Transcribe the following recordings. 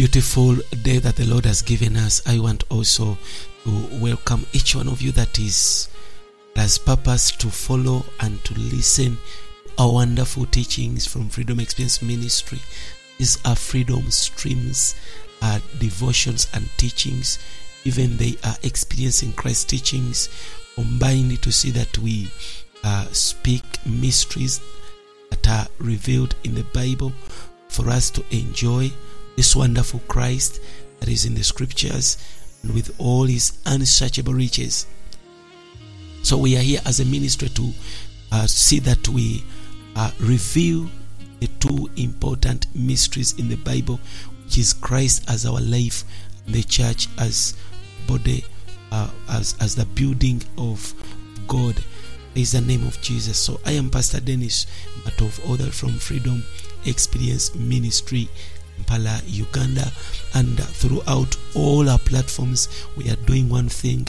beautiful day that the Lord has given us, I want also to welcome each one of you that is has purpose to follow and to listen to our wonderful teachings from Freedom Experience Ministry. These are freedom streams, are devotions and teachings. Even they are experiencing Christ teachings combined to see that we uh, speak mysteries that are revealed in the Bible for us to enjoy this wonderful Christ that is in the scriptures and with all his unsearchable riches. So we are here as a ministry to uh, see that we uh, reveal the two important mysteries in the Bible, which is Christ as our life, the church as body, uh, as as the building of God. Is the name of Jesus. So I am Pastor Dennis but of author from Freedom Experience Ministry Uganda, and throughout all our platforms, we are doing one thing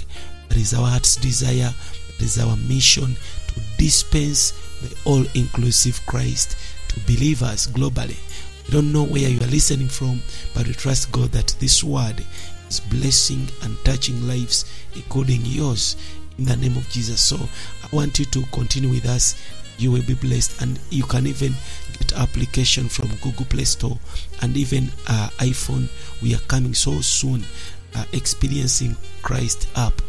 that is our heart's desire, that is our mission to dispense the all inclusive Christ to believers globally. We don't know where you are listening from, but we trust God that this word is blessing and touching lives, including yours, in the name of Jesus. So I want you to continue with us you will be blessed and you can even application from google play store and even uh, iphone. We are coming so soon uh, experiencing christ app.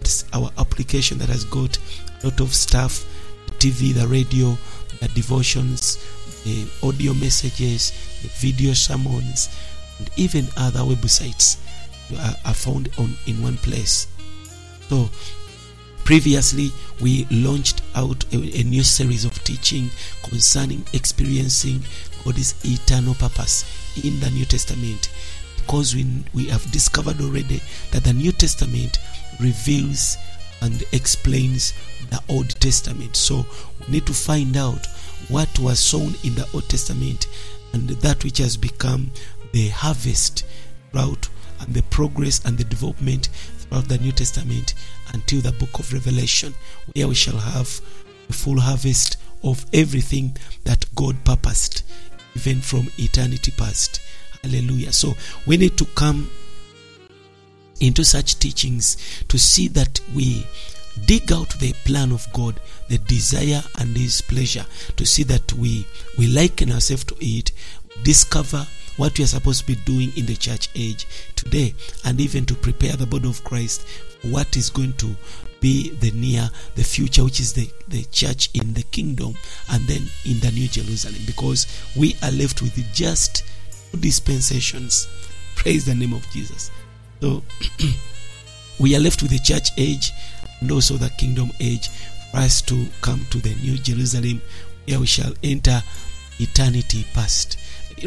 It's our application that has got a lot of stuff tv the radio the devotions the audio messages the video sermons and even other websites are, are found on in one place. So previously we launched out a, a, new series of teaching concerning experiencing god's eternal purpose in the new testament. Because we, we have discovered already that the new testament reveals and explains the old testament. So we need to find out what was sown in the old testament and that which has become the harvest route and the progress and the development throughout the New Testament until the book of Revelation, where we shall have a full harvest of everything that God purposed, even from eternity past. Hallelujah. So we need to come into such teachings to see that we dig out the plan of God, the desire and His pleasure, to see that we we liken ourselves to it, discover what we are supposed to be doing in the church age today and even to prepare the body of Christ what is going to be the near the future which is the, the church in the kingdom and then in the new Jerusalem. Because we are left with just dispensations. Praise the name of Jesus. So we are left with the church age and also the kingdom age for us to come to the new Jerusalem where we shall enter eternity past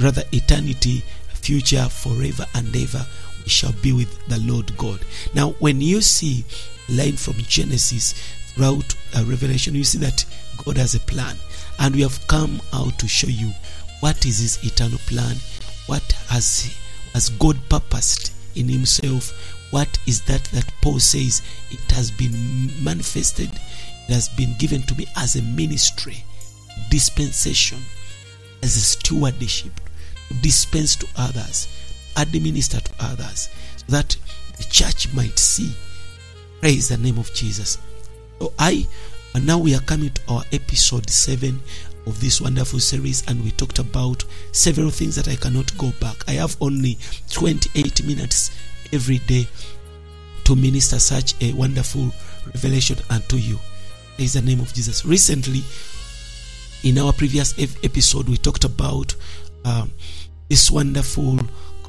rather eternity future forever and ever shall be with the lord god. Now when you see line from genesis throughout uh, revelation you see that god has a plan. And we have come out to show you what is his eternal plan what has has god purposed in himself what is that that paul says it has been manifested it has been given to me as a ministry dispensation as a stewardship to dispense to others, administer to others, so that the church might see. Praise the name of Jesus. So I and now we are coming to our episode 7 of this wonderful series and we talked about several things that I cannot go back. I have only 28 minutes every day to minister such a wonderful revelation unto you. Praise the name of Jesus. Recently, in our previous episode, we talked about um, this wonderful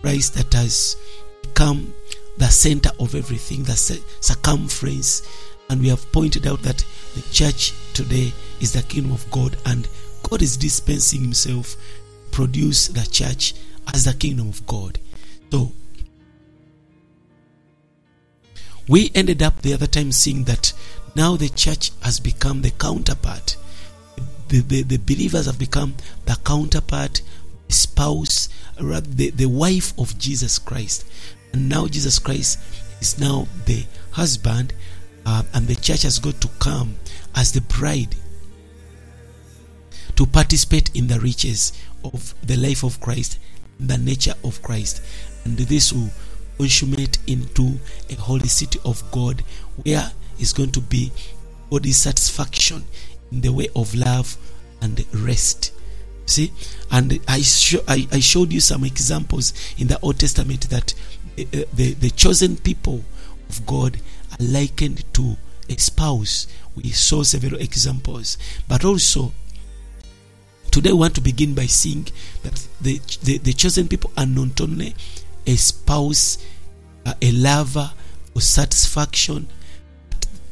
Christ that has become the center of everything, the circumference. And we have pointed out that the church today is the kingdom of God, and God is dispensing Himself produce the church as the kingdom of God. So we ended up the other time seeing that now the church has become the counterpart the, the, the believers have become the counterpart, the spouse, the, the wife of Jesus Christ. And now Jesus Christ is now the husband, uh, and the church has got to come as the bride to participate in the riches of the life of Christ, the nature of Christ. and this will consummate into a holy city of God where is going to be body satisfaction in the way of love and rest. See, and I, I, I showed you some examples in the Old Testament that the, uh, the, the chosen people of God are likened to a spouse. We saw several examples, but also today we want to begin by seeing that the, the, the chosen people are not only a spouse, uh, a lover for satisfaction,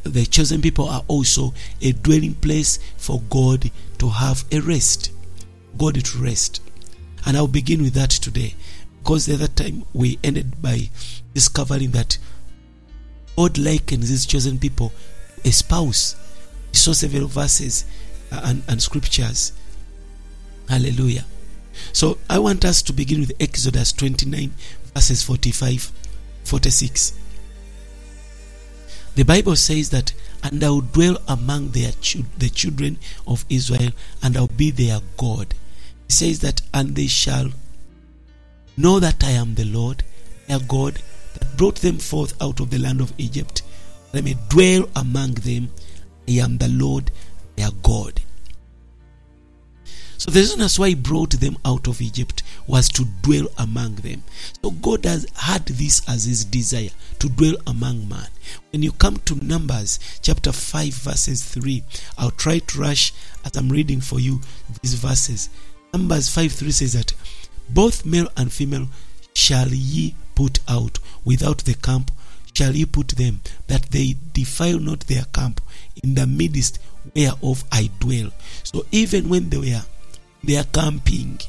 the chosen people are also a dwelling place for God to have a rest. God to rest. And I'll begin with that today because the other time we ended by discovering that God likens his chosen people a spouse. We saw several verses uh, and, and scriptures. Hallelujah. So I want us to begin with Exodus 29, verses 45 46. The Bible says that, and I will dwell among their the children of Israel, and I'll be their God. He says that, and they shall know that I am the Lord, their God, that brought them forth out of the land of Egypt. That I may dwell among them. I am the Lord, their God. So the reason that's why he brought them out of Egypt was to dwell among them. So God has had this as his desire to dwell among man. When you come to Numbers chapter 5 verses 3, I'll try to rush as I'm reading for you these verses. Numbers 5 3 says that both male and female shall ye put out without the camp shall ye put them that they defile not their camp in the midst whereof I dwell. So even when they were they are camping.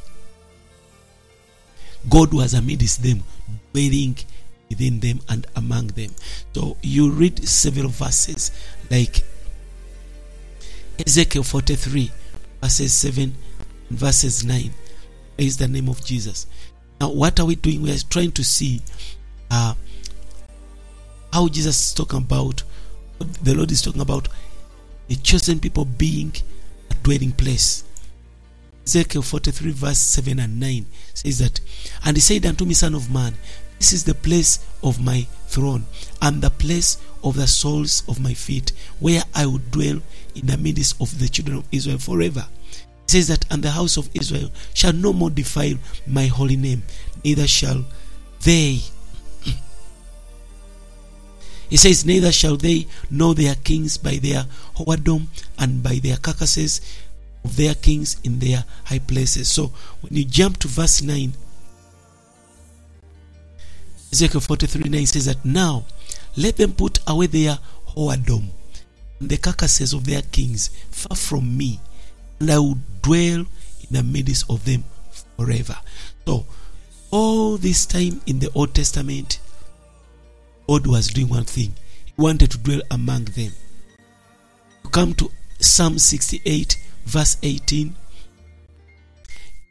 God was amidst them, dwelling within them and among them. So you read several verses like Ezekiel 43, verses 7 and verses 9. Is the name of Jesus. Now, what are we doing? We are trying to see uh, how Jesus is talking about, the Lord is talking about the chosen people being a dwelling place. Ezekiel 43, verse 7 and 9 says that, And he said unto me, Son of man, this is the place of my throne, and the place of the soles of my feet, where I will dwell in the midst of the children of Israel forever. He says that, And the house of Israel shall no more defile my holy name, neither shall they. He says, Neither shall they know their kings by their whoredom and by their carcasses of their kings in their high places. So when you jump to verse 9, Ezekiel 43 9 says that now let them put away their whoredom and the carcasses of their kings far from me, and I will dwell in the midst of them forever. So all this time in the Old Testament, God was doing one thing. He wanted to dwell among them. You come to Psalm 68 verse 18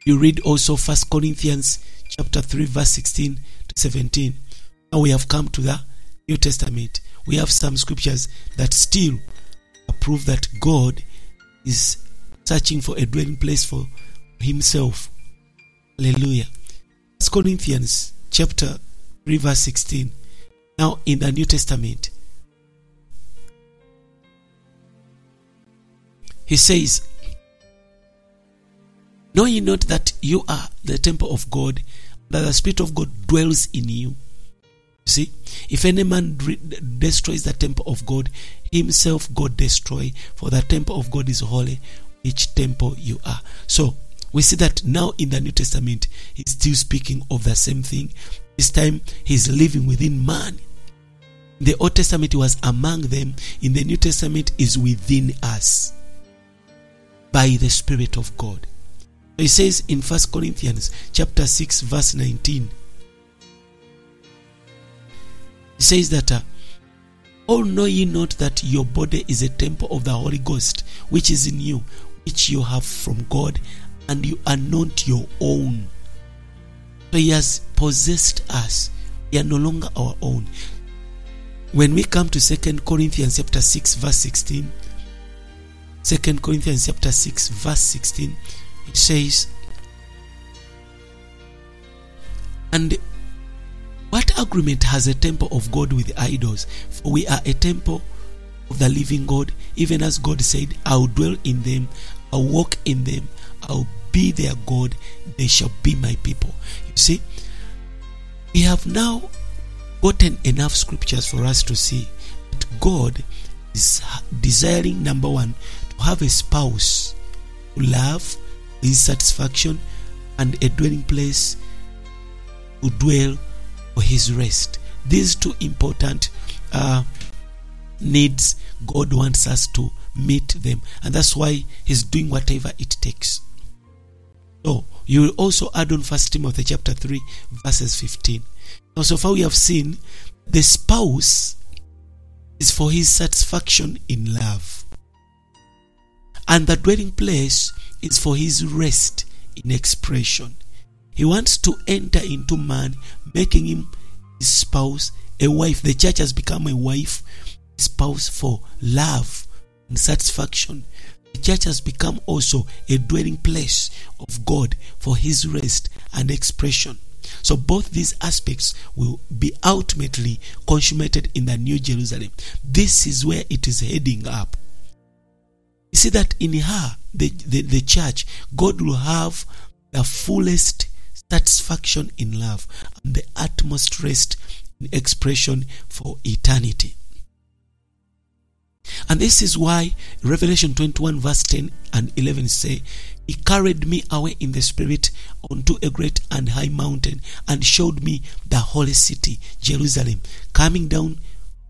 you read also first corinthians chapter 3 verse 16 to 17 now we have come to the new testament. We have some scriptures that still prove that god is searching for a dwelling place for himself. Hallelujah. First corinthians chapter 3 verse 16 now in the new testament he says Know ye not that you are the temple of God, that the Spirit of God dwells in you? See, if any man destroys the temple of God, himself God destroy, for the temple of God is holy, which temple you are. So we see that now in the New Testament, he's still speaking of the same thing. This time he's living within man. The Old Testament, was among them. In the New Testament, is within us by the Spirit of God. He says in First Corinthians chapter 6 verse 19. He says that uh, all know ye not that your body is a temple of the Holy Ghost which is in you, which you have from God, and you are not your own. So he has possessed us. We are no longer our own. When we come to Second Corinthians chapter 6 verse 16, 2 Corinthians chapter 6 verse 16 it says, And what agreement has a temple of God with idols, for we are a temple of the living God, even as God said, I'll dwell in them, I'll walk in them, I'll be their God, they shall be my people. You see, we have now gotten enough scriptures for us to see that God is desiring, number one, to have a spouse to love, his satisfaction, and a dwelling place to dwell for his rest. These two important uh, needs, God wants us to meet them, and that's why He's doing whatever it takes. So you will also add on First Timothy chapter 3, verses 15. Now, so far we have seen the spouse is for his satisfaction in love, and the dwelling place is for his rest in expression. He wants to enter into man, making him his spouse, a wife. The church has become a wife, a spouse for love and satisfaction. The church has become also a dwelling place of God for his rest and expression. So both these aspects will be ultimately consummated in the New Jerusalem. This is where it is heading up. You see that in her, the, the, the church, God will have the fullest satisfaction in love and the utmost rest in expression for eternity. And this is why Revelation 21 verse 10 and 11 say, He carried me away in the spirit unto a great and high mountain and showed me the holy city, Jerusalem, coming down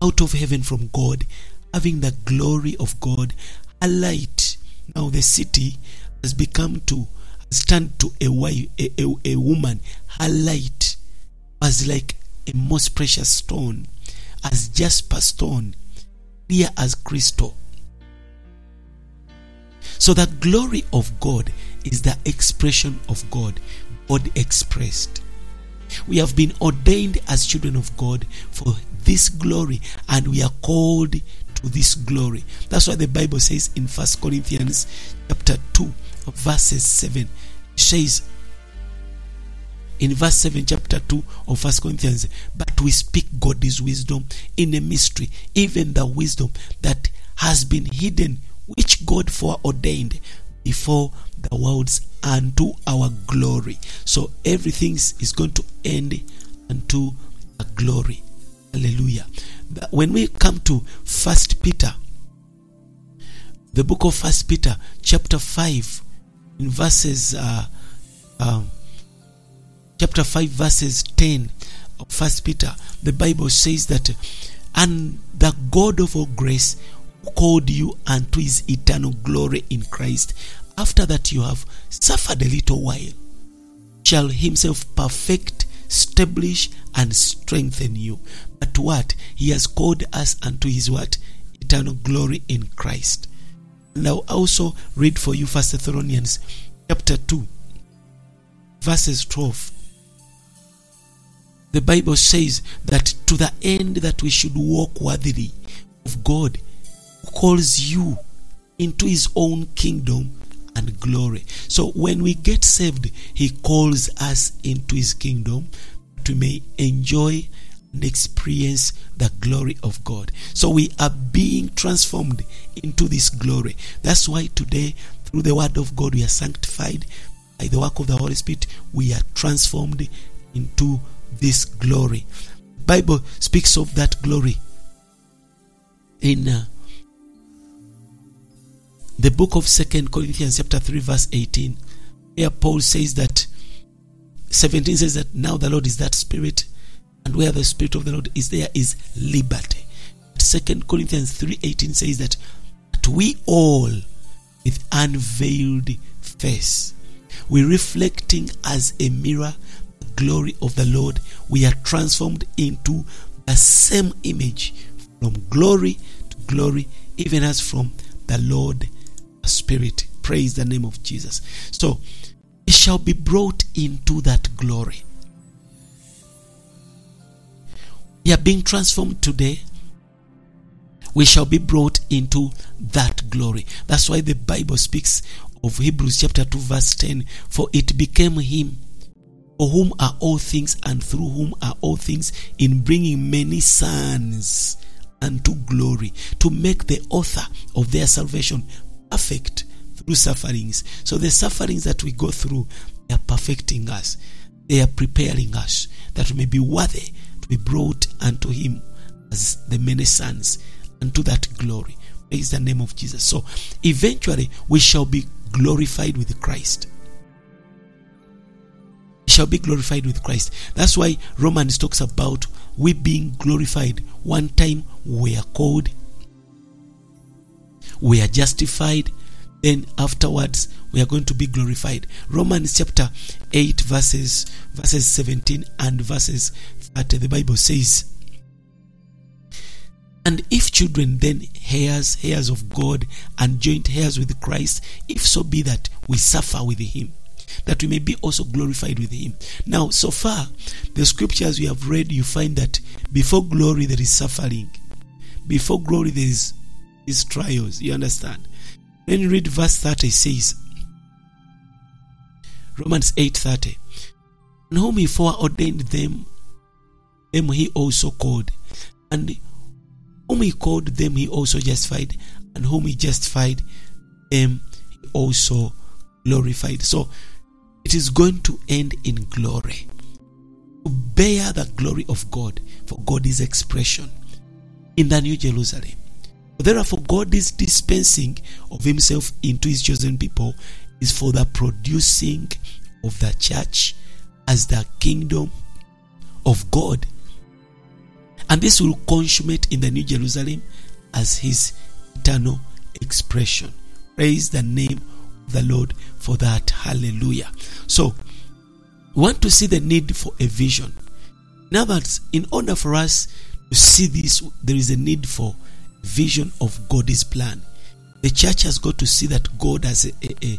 out of heaven from God, having the glory of God, a light. Now the city has become to turned to a, wife, a, a, a woman. Her light was like a most precious stone, as jasper stone clear as crystal. So the glory of God is the expression of God, God expressed. We have been ordained as children of God for this glory, and we are called to this glory. That's why the Bible says in First Corinthians chapter 2, verses 7, it says, in verse 7 chapter 2 of first corinthians but we speak god's wisdom in a mystery even the wisdom that has been hidden which god foreordained before the worlds unto our glory so everything is going to end unto the glory hallelujah. When we come to first peter the book of first peter chapter 5 in verses uh, um, chapter 5 verses 10 of first peter the bible says that and the god of all grace called you unto his eternal glory in christ after that you have suffered a little while shall himself perfect establish and strengthen you. But what? He has called us unto his what? Eternal glory in christ. Now also read for you first thessalonians chapter 2 verses 12 the Bible says that to the end that we should walk worthily of God who calls you into his own kingdom and glory. So when we get saved, he calls us into his kingdom to may enjoy and experience the glory of God. So we are being transformed into this glory. That's why today, through the word of God, we are sanctified by the work of the Holy Spirit. We are transformed into this glory. Bible speaks of that glory in uh, the book of Second Corinthians chapter 3 verse 18 here Paul says that 17 says that now the Lord is that spirit and where the spirit of the Lord is there is liberty. Second Corinthians 3:18 says that but we all with unveiled face we reflecting as a mirror the glory of the Lord, we are transformed into the same image from glory to glory, even as from the Lord Spirit. Praise the name of Jesus. So, it shall be brought into that glory. We are being transformed today. We shall be brought into that glory. That's why the Bible speaks of Hebrews chapter 2, verse 10 For it became him for whom are all things and through whom are all things, in bringing many sons unto glory, to make the author of their salvation perfect through sufferings. So the sufferings that we go through, they are perfecting us. They are preparing us that we may be worthy to be brought unto him as the many sons unto that glory. Praise the name of Jesus. So eventually we shall be glorified with Christ. We shall be glorified with Christ. That's why Romans talks about we being glorified. One time we are called, we are justified, then afterwards we are going to be glorified. Romans chapter 8 verses verses 17 and verses 30 the Bible says and if children then heirs heirs of God and joint heirs with Christ if so be that we suffer with him that we may be also glorified with him. Now so far the scriptures we have read you find that before glory there is suffering. Before glory there is, is trials. You understand? When you read verse 30 says Romans 8:30 and whom he foreordained them them he also called and whom he called them he also justified and whom he justified them he also glorified so it is going to end in glory to bear the glory of God for God is expression in the new Jerusalem therefore God is dispensing of himself into his chosen people is for the producing of the church as the kingdom of God. And this will consummate in the New Jerusalem as his eternal expression. Praise the name of the Lord for that. Hallelujah. So, we want to see the need for a vision. Now that in order for us to see this, there is a need for vision of God's plan. The church has got to see that God has a, a, a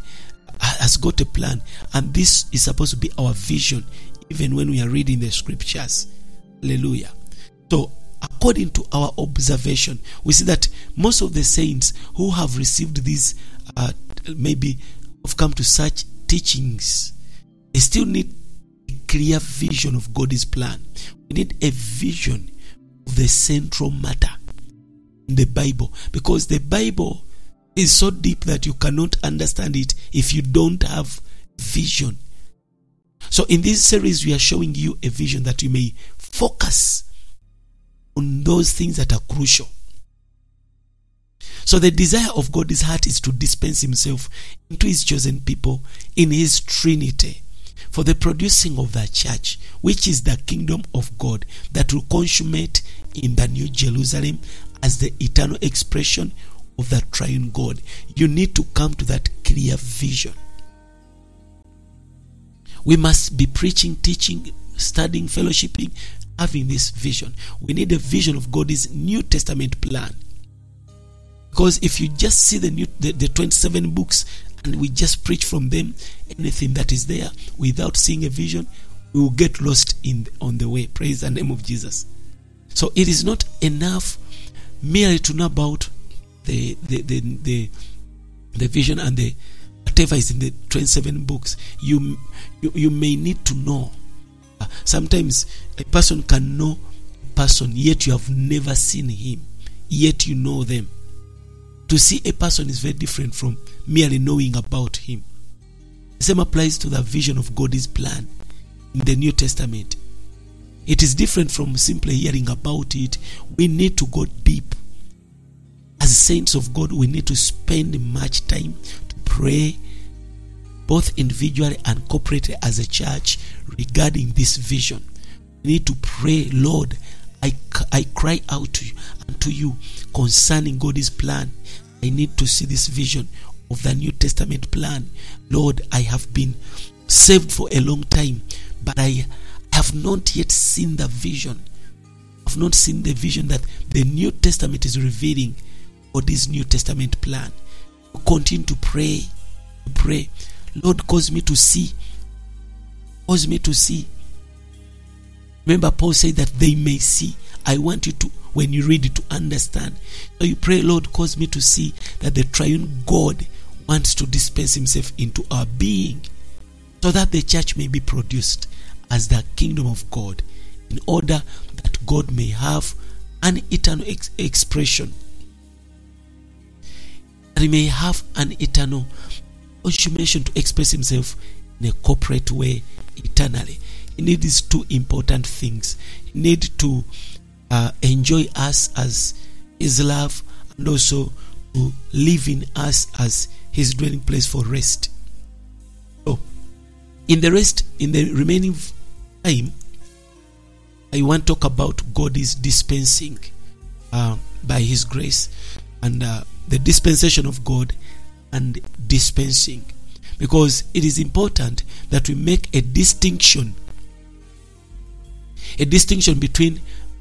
has got a plan, and this is supposed to be our vision, even when we are reading the scriptures. Hallelujah. So, according to our observation, we see that most of the saints who have received these, uh, maybe have come to such teachings, they still need a clear vision of God's plan. We need a vision of the central matter the Bible because the Bible is so deep that you cannot understand it if you don't have vision. So, in this series, we are showing you a vision that you may focus on those things that are crucial. So, the desire of God's heart is to dispense Himself into His chosen people in His Trinity for the producing of the church, which is the kingdom of God that will consummate in the New Jerusalem as the eternal expression of the triune God. You need to come to that clear vision. We must be preaching, teaching, studying, fellowshipping, having this vision. We need a vision of God's New Testament plan. Because if you just see the new the, the 27 books and we just preach from them anything that is there without seeing a vision, we will get lost in on the way. Praise the name of Jesus. So it is not enough merely to know about the the the the, the vision and the whatever is in the 27 books you you, you may need to know. Uh, sometimes a person can know a person yet you have never seen him yet you know them. To see a person is very different from merely knowing about him. The same applies to the vision of God's plan in the New Testament it is different from simply hearing about it we need to go deep as saints of God, we need to spend much time to pray, both individually and corporately as a church, regarding this vision. We need to pray, Lord, I, I cry out to you, unto you concerning God's plan. I need to see this vision of the New Testament plan. Lord, I have been saved for a long time, but I have not yet seen the vision. I've not seen the vision that the New Testament is revealing or this New Testament plan. Continue to pray. Pray. Lord, cause me to see. Cause me to see. Remember, Paul said that they may see. I want you to, when you read it, to understand. So you pray, Lord, cause me to see that the triune God wants to dispense himself into our being so that the church may be produced as the kingdom of God in order that God may have an eternal ex- expression. That he may have an eternal consummation to express himself in a corporate way eternally. He needs these two important things. He needs to uh, enjoy us as his love and also to live in us as his dwelling place for rest. In the rest, in the remaining time, I want to talk about God is dispensing uh, by His grace and uh, the dispensation of God and dispensing. Because it is important that we make a distinction a distinction between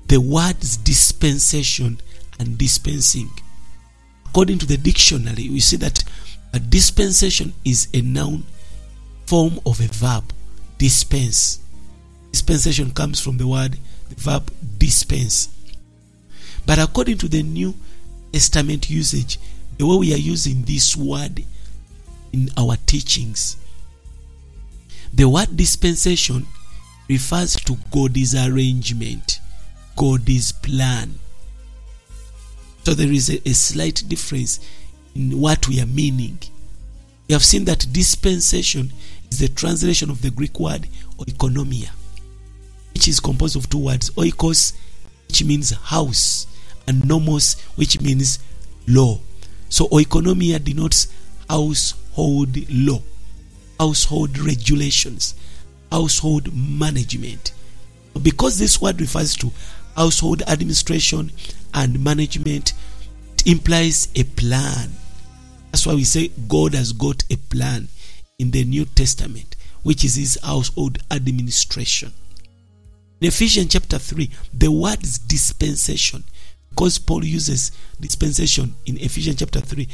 the words dispensation and dispensing. According to the dictionary we see that a dispensation is a noun form of a verb dispense. Dispensation comes from the word the verb dispense. But according to the new testament usage the way we are using this word in our teachings the word dispensation refers to god's arrangement god's plan. So there is a, a slight difference in what we are meaning. We have seen that dispensation is the translation of the greek word oikonomia which is composed of two words oikos which means house and nomos which means law. So oikonomia denotes household law household regulations household management. Because this word refers to household administration and management it implies a plan. That's why we say god has got a plan in the new testament which is his household administration in Ephesians chapter 3, the word is dispensation. Because Paul uses dispensation in Ephesians chapter 3,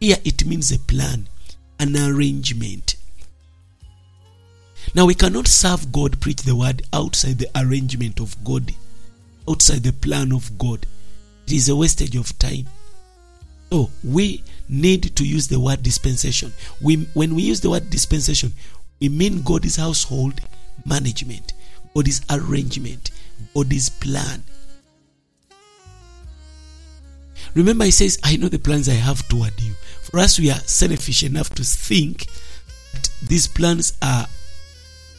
here it means a plan, an arrangement. Now we cannot serve God, preach the word outside the arrangement of God, outside the plan of God. It is a wastage of time. So we need to use the word dispensation. We, when we use the word dispensation, we mean God's household management. God's arrangement, God's plan. Remember, he says, I know the plans I have toward you. For us, we are selfish enough to think that these plans are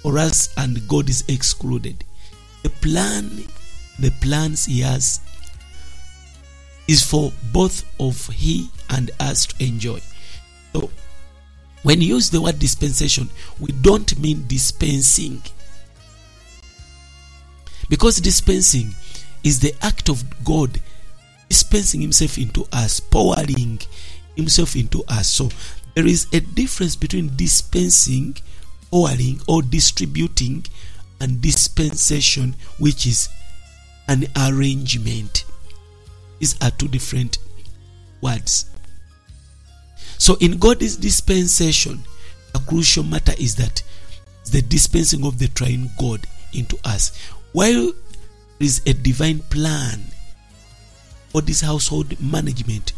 for us and God is excluded. The plan, the plans he has is for both of he and us to enjoy. So, when you use the word dispensation, we don't mean dispensing because dispensing is the act of God dispensing Himself into us, pouring Himself into us. So there is a difference between dispensing, pouring, or distributing, and dispensation, which is an arrangement. These are two different words. So in God's dispensation, a crucial matter is that the dispensing of the triune God into us while there is a divine plan for this household management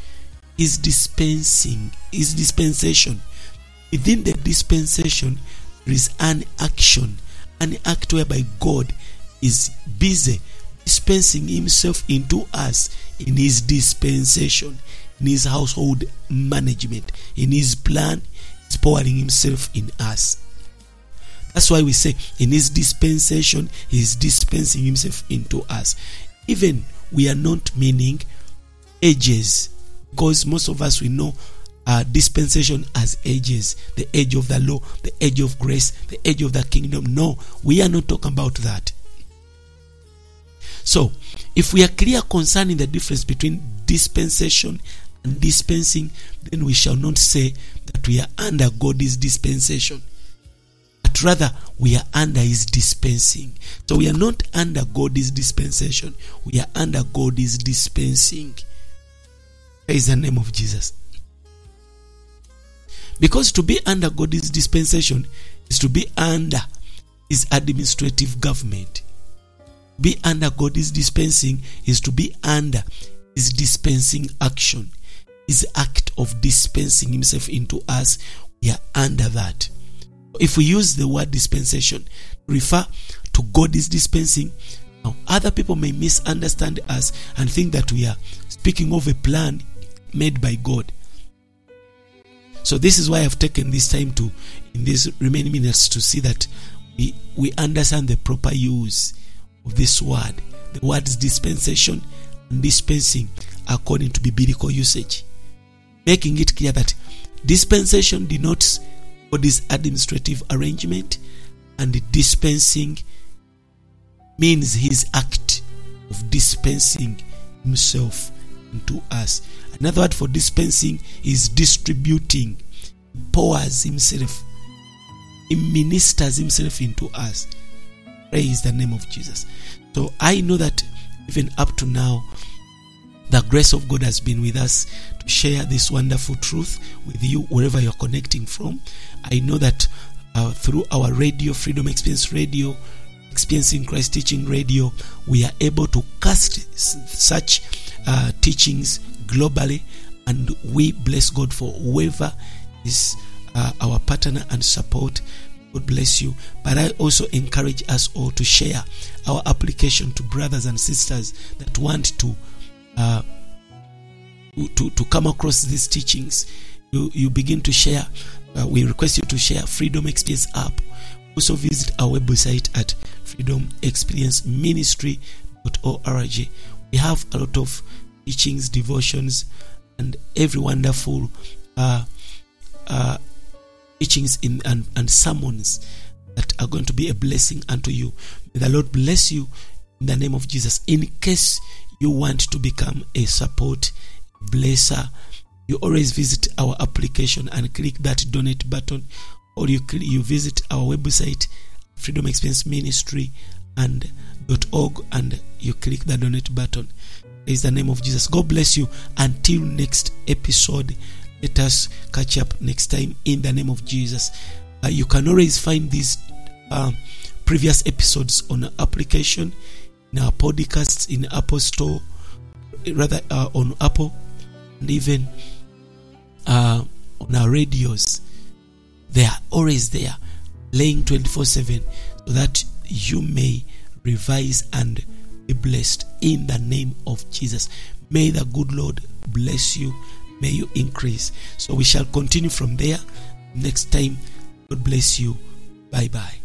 is dispensing is dispensation within the dispensation there is an action an act whereby god is busy dispensing himself into us in his dispensation in his household management in his plan he's himself in us that's why we say in his dispensation, he is dispensing himself into us. Even we are not meaning ages, because most of us we know uh, dispensation as ages the age of the law, the age of grace, the age of the kingdom. No, we are not talking about that. So, if we are clear concerning the difference between dispensation and dispensing, then we shall not say that we are under God's dispensation but rather we are under his dispensing. So we are not under God's dispensation, we are under God's dispensing. Praise the name of Jesus. Because to be under God's dispensation is to be under his administrative government. Be under God's dispensing is to be under his dispensing action. His act of dispensing himself into us, we are under that if we use the word dispensation, refer to God is dispensing. Now, other people may misunderstand us and think that we are speaking of a plan made by God. So this is why I've taken this time to, in these remaining minutes, to see that we, we understand the proper use of this word. The word's dispensation and dispensing according to biblical usage. Making it clear that dispensation denotes God's administrative arrangement and dispensing means his act of dispensing himself into us. Another word for dispensing is distributing. He himself. He ministers himself into us. Praise the name of Jesus. So I know that even up to now, the grace of God has been with us to share this wonderful truth with you wherever you're connecting from. I know that uh, through our radio, Freedom Experience Radio, Experiencing Christ Teaching Radio, we are able to cast such uh, teachings globally, and we bless God for whoever is uh, our partner and support. God bless you. But I also encourage us all to share our application to brothers and sisters that want to uh, to, to come across these teachings. You, you begin to share. Uh, we request you to share Freedom Experience app. Also visit our website at freedomexperienceministry.org. We have a lot of teachings, devotions, and every wonderful uh, teachings in and, and sermons that are going to be a blessing unto you. May the Lord bless you in the name of Jesus. In case you want to become a support blesser, you always visit our application and click that donate button, or you you visit our website, Freedom Experience Ministry and .org, and you click the donate button. Is the name of Jesus. God bless you. Until next episode, let us catch up next time in the name of Jesus. Uh, you can always find these uh, previous episodes on our application, in our podcasts, in Apple Store, rather uh, on Apple, and even uh, on our radios. They are always there, laying 24 7, so that you may revise and be blessed in the name of Jesus. May the good Lord bless you. May you increase. So we shall continue from there next time. God bless you. Bye bye.